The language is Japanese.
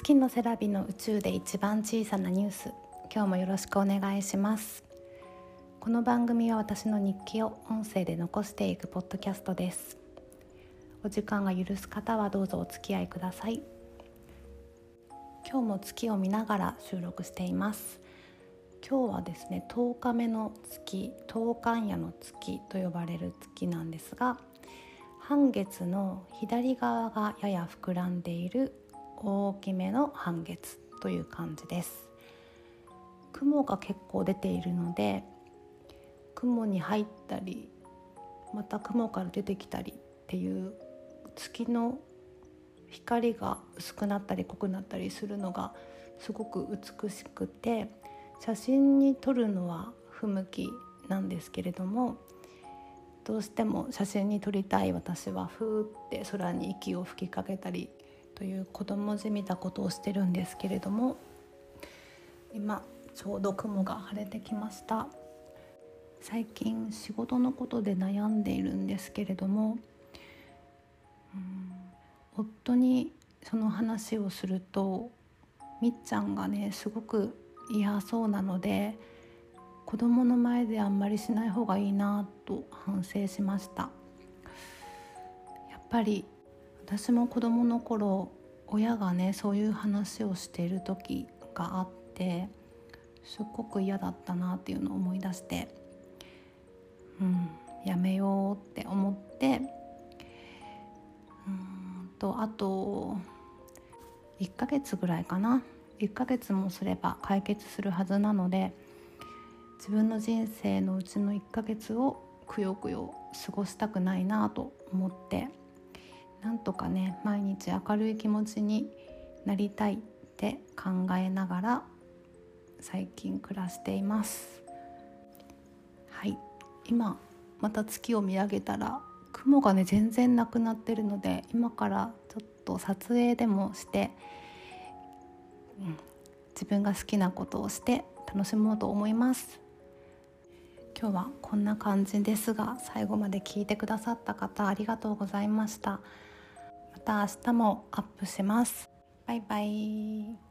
月のセラビの宇宙で一番小さなニュース。今日もよろしくお願いします。この番組は私の日記を音声で残していくポッドキャストです。お時間が許す方はどうぞお付き合いください。今日も月を見ながら収録しています。今日はですね10日目の月10日夜の月と呼ばれる月なんですが半月の左側がやや膨らんでいる大きめの半月という感じです。雲が結構出ているので雲に入ったりまた雲から出てきたりっていう月の光が薄くなったり濃くなったりするのがすごく美しくて写真に撮るのは不向きなんですけれどもどうしても写真に撮りたい私はふーって空に息を吹きかけたりという子供じみたことをしてるんですけれども今ちょうど雲が晴れてきました。最近仕事のことで悩んでいるんですけれども夫にその話をするとみっちゃんがねすごく嫌そうなので子供の前であんまりしない方がいいなと反省しました。やっぱり私も子供の頃親がねそういう話をしている時があってすっごく嫌だったなっていうのを思い出してうんやめようって思ってうんとあと1ヶ月ぐらいかな。1ヶ月もすれば解決するはずなので自分の人生のうちの1ヶ月をくよくよ過ごしたくないなと思って。なんとかね毎日明るい気持ちになりたいって考えながら最近暮らしています。はい。今また月を見上げたら雲がね全然なくなってるので今からちょっと撮影でもして、うん、自分が好きなことをして楽しもうと思います。今日はこんな感じですが最後まで聞いてくださった方ありがとうございました。た明日もアップします。バイバイ。